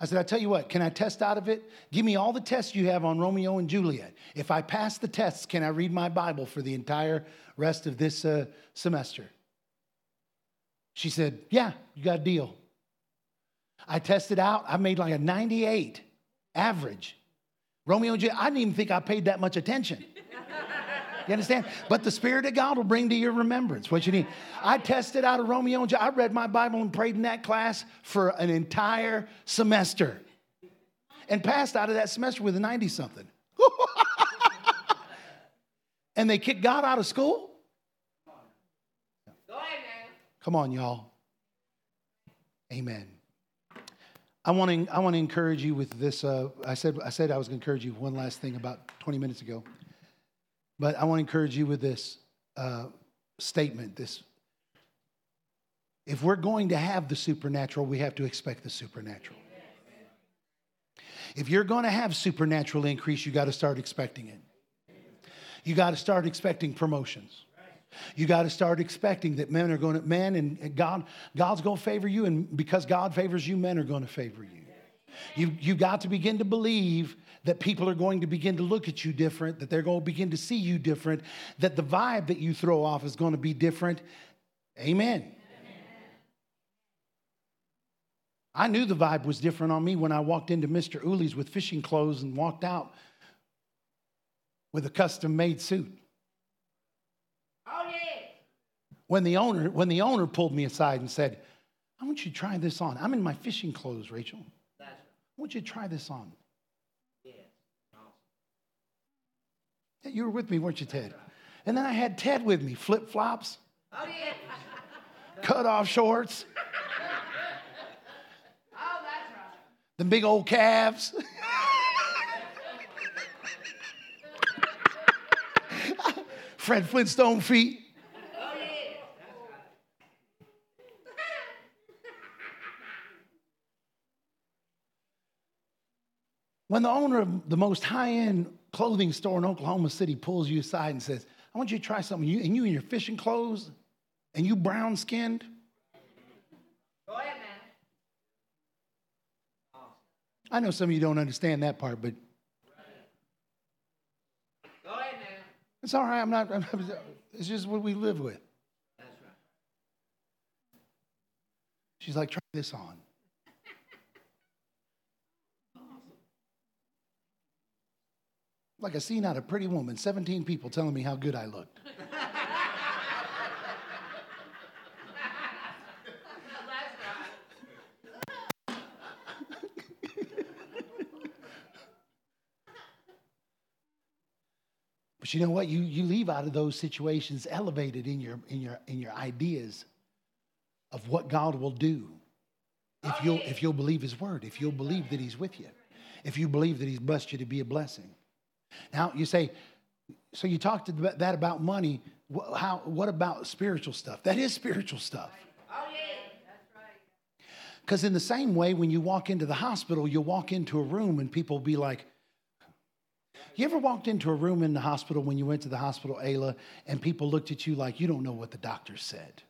S1: I said, I tell you what, can I test out of it? Give me all the tests you have on Romeo and Juliet. If I pass the tests, can I read my Bible for the entire rest of this uh, semester? She said, Yeah, you got a deal. I tested out, I made like a 98 average. Romeo and Juliet, I didn't even think I paid that much attention. You understand? But the Spirit of God will bring to your remembrance what you need. I tested out of Romeo and Juliet. I read my Bible and prayed in that class for an entire semester and passed out of that semester with a 90 something. and they kicked God out of school? Come on, y'all. Amen. I want to, I want to encourage you with this. Uh, I, said, I said I was going to encourage you one last thing about 20 minutes ago. But I want to encourage you with this uh, statement this if we're going to have the supernatural, we have to expect the supernatural. If you're going to have supernatural increase, you got to start expecting it. You got to start expecting promotions. You got to start expecting that men are going to, men and God, God's going to favor you, and because God favors you, men are going to favor you. You you got to begin to believe that people are going to begin to look at you different, that they're going to begin to see you different, that the vibe that you throw off is going to be different. Amen. Amen. I knew the vibe was different on me when I walked into Mr. Uli's with fishing clothes and walked out with a custom made suit. Oh, yeah. When the owner, when the owner pulled me aside and said, I want you to try this on. I'm in my fishing clothes, Rachel. I want you to try this on. You were with me, weren't you, Ted? And then I had Ted with me, flip flops, oh, yeah. cut off shorts, oh, right. the big old calves. Fred Flintstone feet. Oh, when the owner of the most high end clothing store in Oklahoma City pulls you aside and says, I want you to try something. You, and you in your fishing clothes and you brown skinned. Go ahead, man. I know some of you don't understand that part, but. Go ahead, man. It's all right. I'm not, I'm, it's just what we live with. That's right. She's like, try this on. Like a scene out of Pretty Woman, 17 people telling me how good I looked. But you know what? You, you leave out of those situations elevated in your, in, your, in your ideas of what God will do if you'll, if you'll believe His word, if you'll believe that He's with you, if you believe that He's blessed you to be a blessing. Now, you say, so you talked that about money. How, what about spiritual stuff? That is spiritual stuff. Oh, yeah. That's right. because in the same way, when you walk into the hospital, you'll walk into a room and people will be like, you ever walked into a room in the hospital when you went to the hospital, Ayla, and people looked at you like you don't know what the doctor said?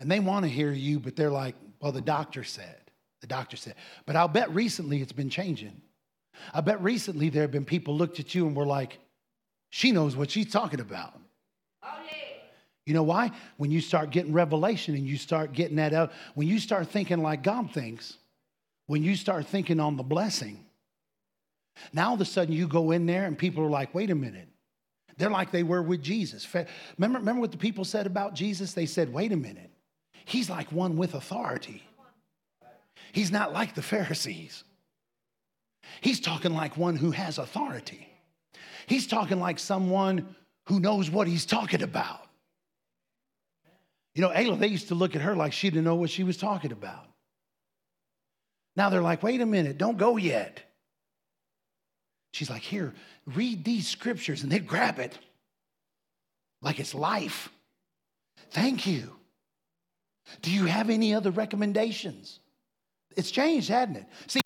S1: And they want to hear you, but they're like, well, the doctor said. The doctor said. But I'll bet recently it's been changing. I bet recently there have been people looked at you and were like, she knows what she's talking about. You know why? When you start getting revelation and you start getting that out, when you start thinking like God thinks, when you start thinking on the blessing, now all of a sudden you go in there and people are like, wait a minute. They're like they were with Jesus. Remember, remember what the people said about Jesus? They said, wait a minute. He's like one with authority. He's not like the Pharisees. He's talking like one who has authority. He's talking like someone who knows what he's talking about. You know, Ayla, they used to look at her like she didn't know what she was talking about. Now they're like, wait a minute, don't go yet. She's like, here, read these scriptures, and they grab it like it's life. Thank you. Do you have any other recommendations? It's changed, hasn't it? See,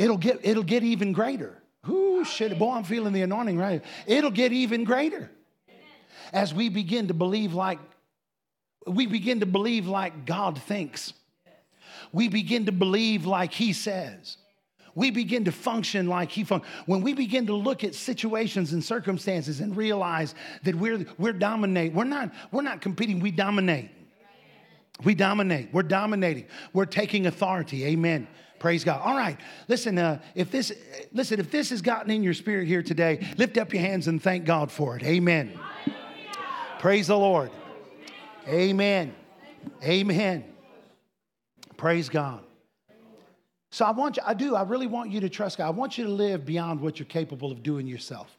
S1: it'll get it'll get even greater. Whoo, shit, boy, I'm feeling the anointing right. It'll get even greater as we begin to believe like we begin to believe like God thinks. We begin to believe like He says. We begin to function like He functions. When we begin to look at situations and circumstances and realize that we're we're dominate, we're not we're not competing. We dominate. We dominate. We're dominating. We're taking authority. Amen. Praise God. All right. Listen, uh, if this listen, if this has gotten in your spirit here today, lift up your hands and thank God for it. Amen. Praise the Lord. Amen. Amen. Praise God. So I want you, I do, I really want you to trust God. I want you to live beyond what you're capable of doing yourself.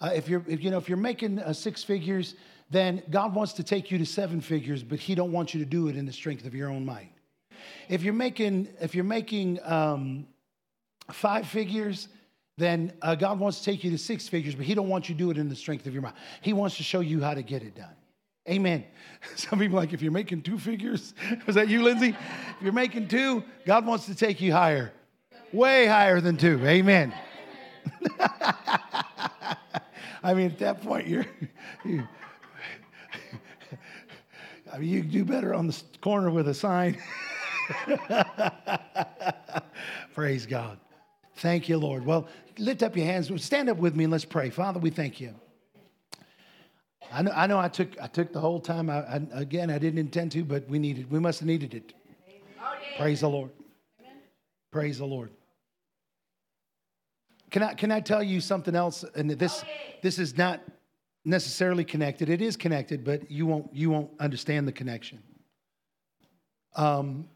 S1: Uh, if you're, if, you know, if you're making uh, six figures, then God wants to take you to seven figures, but He don't want you to do it in the strength of your own might. If you're making, if you're making um, five figures, then uh, God wants to take you to six figures, but He don't want you to do it in the strength of your mind. He wants to show you how to get it done. Amen. Some people like, if you're making two figures, was that you, Lindsay? If you're making two, God wants to take you higher, way higher than two. Amen. I mean, at that point, you're, you, I mean, you do better on the corner with a sign. Praise God. Thank you, Lord. Well, lift up your hands. Stand up with me and let's pray. Father, we thank you. I know, I know I took I took the whole time. I, I, again, I didn't intend to, but we needed we must have needed it. Praise the Lord. Praise the Lord. Can I can I tell you something else? And this this is not necessarily connected. It is connected, but you won't you won't understand the connection. Um,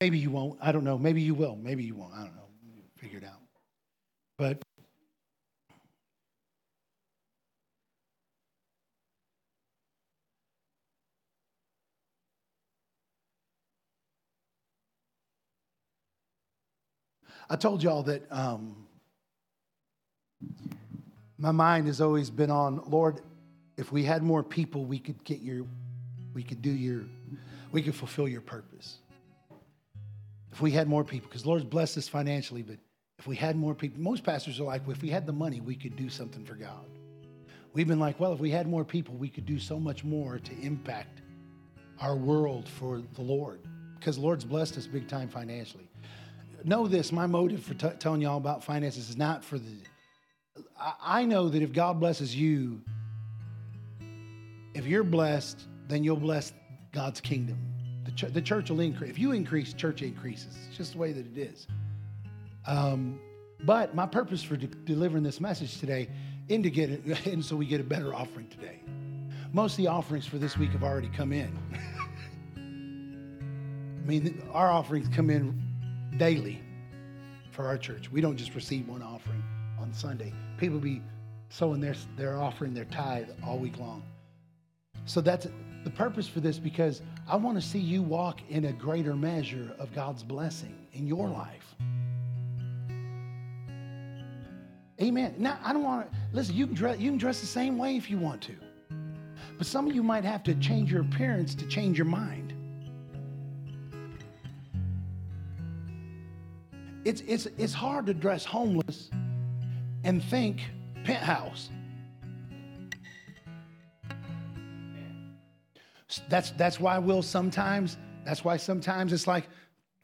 S1: maybe you won't. I don't know. Maybe you will. Maybe you won't. I don't know. Figure it out. But I told y'all that um, my mind has always been on, Lord, if we had more people, we could get your, we could do your, we could fulfill your purpose. If we had more people, because Lord's blessed us financially, but if we had more people, most pastors are like, well, if we had the money, we could do something for God. We've been like, well, if we had more people, we could do so much more to impact our world for the Lord. Because Lord's blessed us big time financially know this my motive for t- telling y'all about finances is not for the. I, I know that if God blesses you, if you're blessed, then you'll bless God's kingdom. The, ch- the church will increase. If you increase, church increases. It's just the way that it is. Um, but my purpose for de- delivering this message today, and to get it, and so we get a better offering today. Most of the offerings for this week have already come in. I mean, our offerings come in daily for our church. We don't just receive one offering on Sunday. People be sowing their, their offering, their tithe all week long. So that's the purpose for this because I want to see you walk in a greater measure of God's blessing in your life. Amen. Now, I don't want to, listen, you can, dress, you can dress the same way if you want to. But some of you might have to change your appearance to change your mind. It's, it's, it's hard to dress homeless and think penthouse. That's, that's why we'll sometimes, that's why sometimes it's like,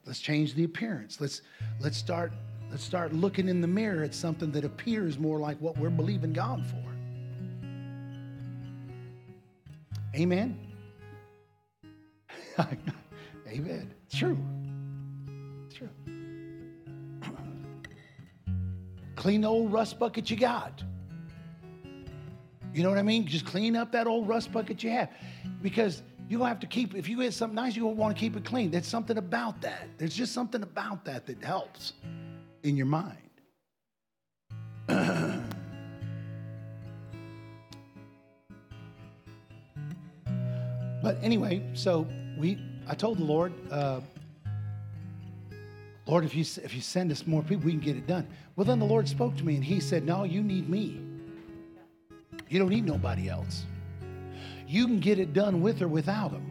S1: let's change the appearance. Let's, let's start, Let's start looking in the mirror at something that appears more like what we're believing God for. Amen. Amen. It's true. It's true. Clean the old rust bucket you got. You know what I mean? Just clean up that old rust bucket you have. Because to have to keep, if you get something nice, you're want to keep it clean. There's something about that. There's just something about that that helps in your mind. but anyway, so we, I told the Lord, uh, Lord, if you, if you send us more people, we can get it done. Well, then the Lord spoke to me and he said, No, you need me. You don't need nobody else. You can get it done with or without them.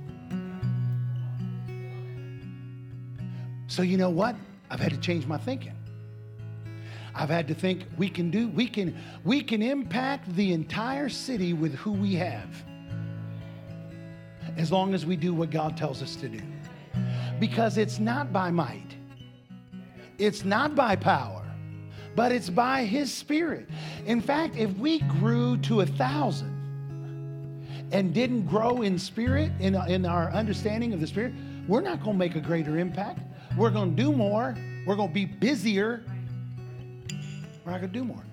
S1: So, you know what? I've had to change my thinking. I've had to think we can do, we can, we can impact the entire city with who we have as long as we do what God tells us to do. Because it's not by might, it's not by power, but it's by His Spirit. In fact, if we grew to a thousand and didn't grow in spirit, in, in our understanding of the Spirit, we're not going to make a greater impact. We're going to do more. We're going to be busier. We're not going to do more.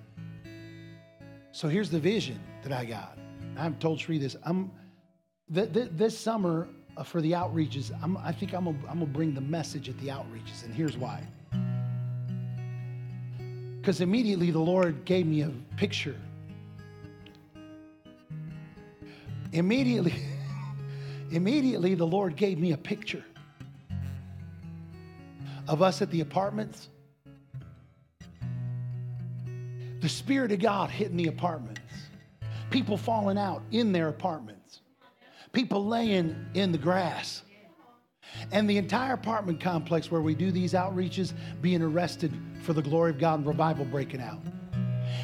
S1: So here's the vision that I got. I've told Sri this. I'm th- th- this summer uh, for the outreaches. I'm, I think I'm gonna, bring the message at the outreaches, and here's why. Because immediately the Lord gave me a picture. Immediately, immediately the Lord gave me a picture of us at the apartments. The Spirit of God hitting the apartments. People falling out in their apartments. People laying in the grass. And the entire apartment complex where we do these outreaches being arrested for the glory of God and revival breaking out.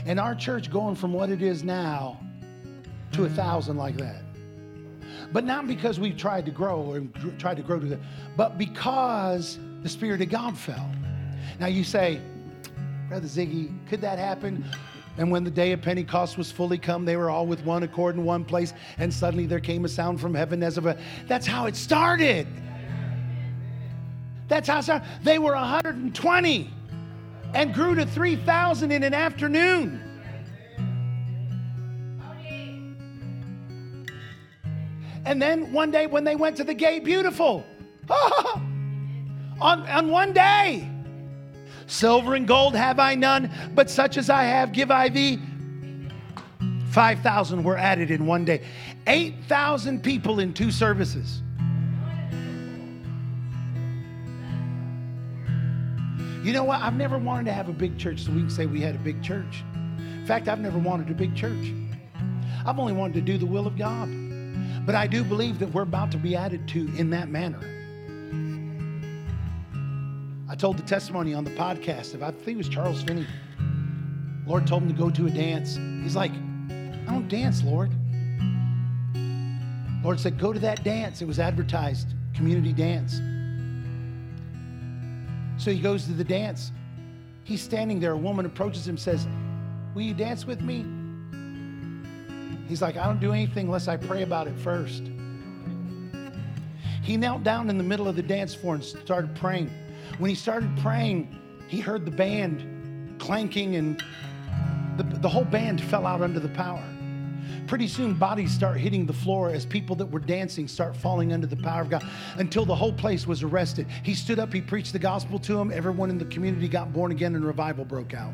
S1: And our church going from what it is now to a thousand like that. But not because we've tried to grow or tried to grow to that, but because the Spirit of God fell. Now you say, Brother Ziggy, could that happen? And when the day of Pentecost was fully come, they were all with one accord in one place, and suddenly there came a sound from heaven as of a. That's how it started. That's how started. They were 120 and grew to 3,000 in an afternoon. And then one day when they went to the gate, beautiful. on, on one day. Silver and gold have I none, but such as I have give I thee. 5,000 were added in one day. 8,000 people in two services. You know what? I've never wanted to have a big church so we can say we had a big church. In fact, I've never wanted a big church. I've only wanted to do the will of God. But I do believe that we're about to be added to in that manner. I told the testimony on the podcast of, I think it was Charles Finney. Lord told him to go to a dance. He's like, I don't dance, Lord. Lord said, Go to that dance. It was advertised, community dance. So he goes to the dance. He's standing there. A woman approaches him, says, Will you dance with me? He's like, I don't do anything unless I pray about it first. He knelt down in the middle of the dance floor and started praying. When he started praying, he heard the band clanking, and the, the whole band fell out under the power. Pretty soon, bodies start hitting the floor as people that were dancing start falling under the power of God until the whole place was arrested. He stood up, he preached the gospel to them. Everyone in the community got born again, and revival broke out.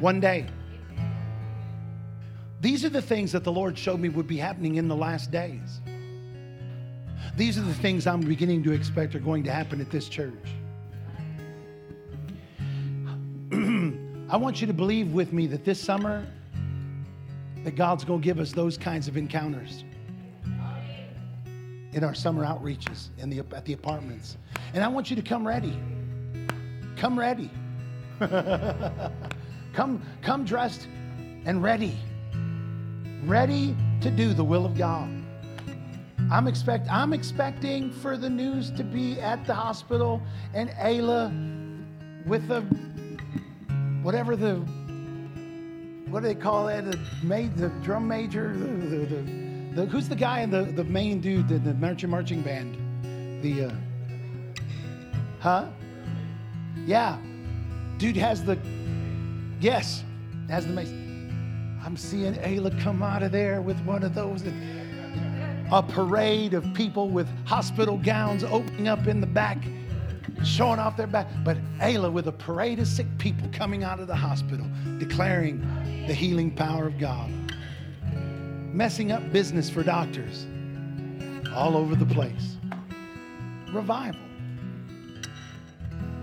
S1: One day. These are the things that the Lord showed me would be happening in the last days. These are the things I'm beginning to expect are going to happen at this church. I want you to believe with me that this summer that God's going to give us those kinds of encounters in our summer outreaches in the, at the apartments. And I want you to come ready. Come ready. come, come dressed and ready. Ready to do the will of God. I'm expect I'm expecting for the news to be at the hospital and Ayla with a whatever the what do they call that? The the drum major, the, the, the, the who's the guy in the, the main dude in the marching marching band? The uh, huh? Yeah, dude has the yes, has the mace. I'm seeing Ayla come out of there with one of those. A parade of people with hospital gowns opening up in the back showing off their back. But Ayla with a parade of sick people coming out of the hospital, declaring the healing power of God. Messing up business for doctors all over the place. Revival.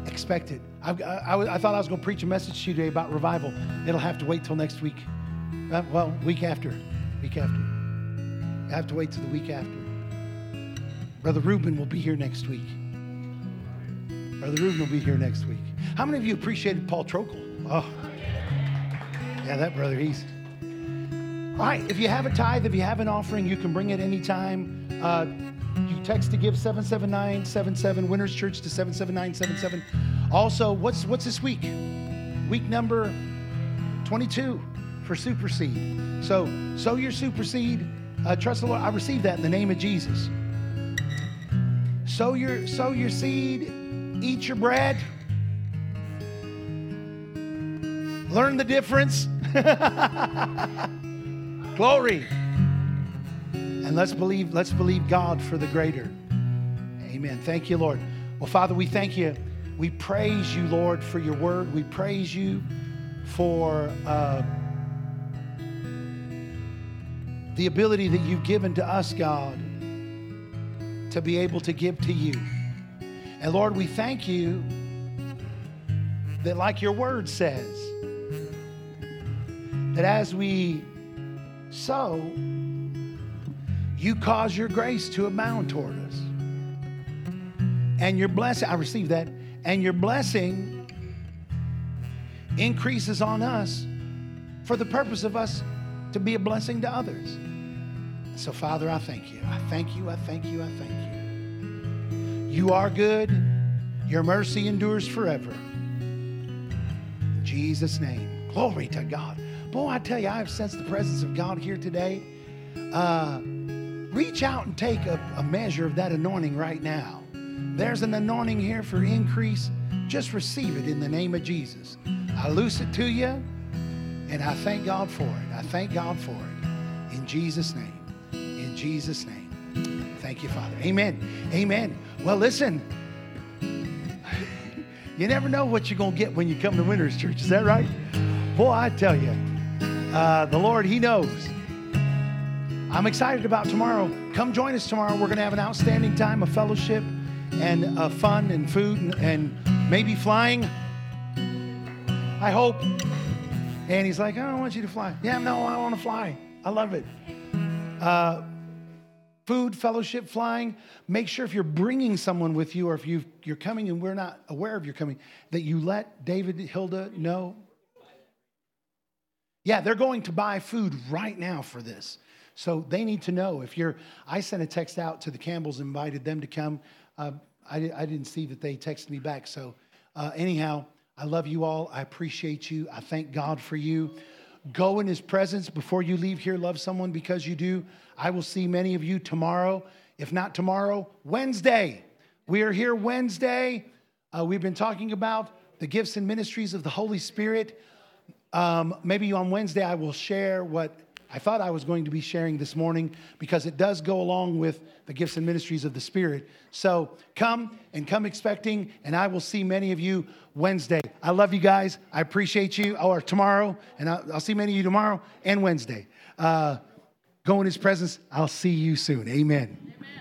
S1: Expect it. I, I, I thought I was going to preach a message to you today about revival. It'll have to wait till next week. Uh, well, week after. Week after. I have to wait till the week after. Brother Reuben will be here next week. Brother Reuben will be here next week. How many of you appreciated Paul Trokel? Oh, yeah, that brother, he's. All right, if you have a tithe, if you have an offering, you can bring it anytime. Uh, you text to give 77977, Winners Church to 77977. Also, what's, what's this week? Week number 22 for Super Seed. So, sow your Super Seed. Uh, trust the Lord. I receive that in the name of Jesus. Sow your, sow your seed eat your bread. Learn the difference. Glory. And let's believe, let's believe God for the greater. Amen. Thank you, Lord. Well, Father, we thank you. We praise you, Lord, for your word. We praise you for uh, the ability that you've given to us, God, to be able to give to you. And Lord, we thank you that, like your word says, that as we sow, you cause your grace to abound toward us. And your blessing, I receive that, and your blessing increases on us for the purpose of us to be a blessing to others. So, Father, I thank you. I thank you. I thank you. I thank you. You are good. Your mercy endures forever. In Jesus' name. Glory to God. Boy, I tell you, I've sensed the presence of God here today. Uh, reach out and take a, a measure of that anointing right now. There's an anointing here for increase. Just receive it in the name of Jesus. I loose it to you, and I thank God for it. I thank God for it. In Jesus' name. In Jesus' name. Thank you, Father. Amen. Amen. Well, listen. You never know what you're going to get when you come to Winners Church. Is that right? Boy, I tell you, uh, the Lord, He knows. I'm excited about tomorrow. Come join us tomorrow. We're going to have an outstanding time of fellowship and uh, fun and food and, and maybe flying. I hope. And he's like, I don't want you to fly. Yeah, no, I want to fly. I love it. Uh, food, fellowship, flying. Make sure if you're bringing someone with you or if you are coming and we're not aware of your coming, that you let David, Hilda know. Yeah, they're going to buy food right now for this. So they need to know. If you're, I sent a text out to the Campbells, invited them to come. Uh, I, I, didn't see that they texted me back. So, uh, anyhow, I love you all. I appreciate you. I thank God for you. Go in his presence before you leave here. Love someone because you do. I will see many of you tomorrow. If not tomorrow, Wednesday. We are here Wednesday. Uh, we've been talking about the gifts and ministries of the Holy Spirit. Um, maybe on Wednesday, I will share what I thought I was going to be sharing this morning because it does go along with the gifts and ministries of the Spirit. So come and come expecting, and I will see many of you Wednesday. I love you guys. I appreciate you. Or tomorrow, and I'll, I'll see many of you tomorrow and Wednesday. Uh, go in His presence. I'll see you soon. Amen.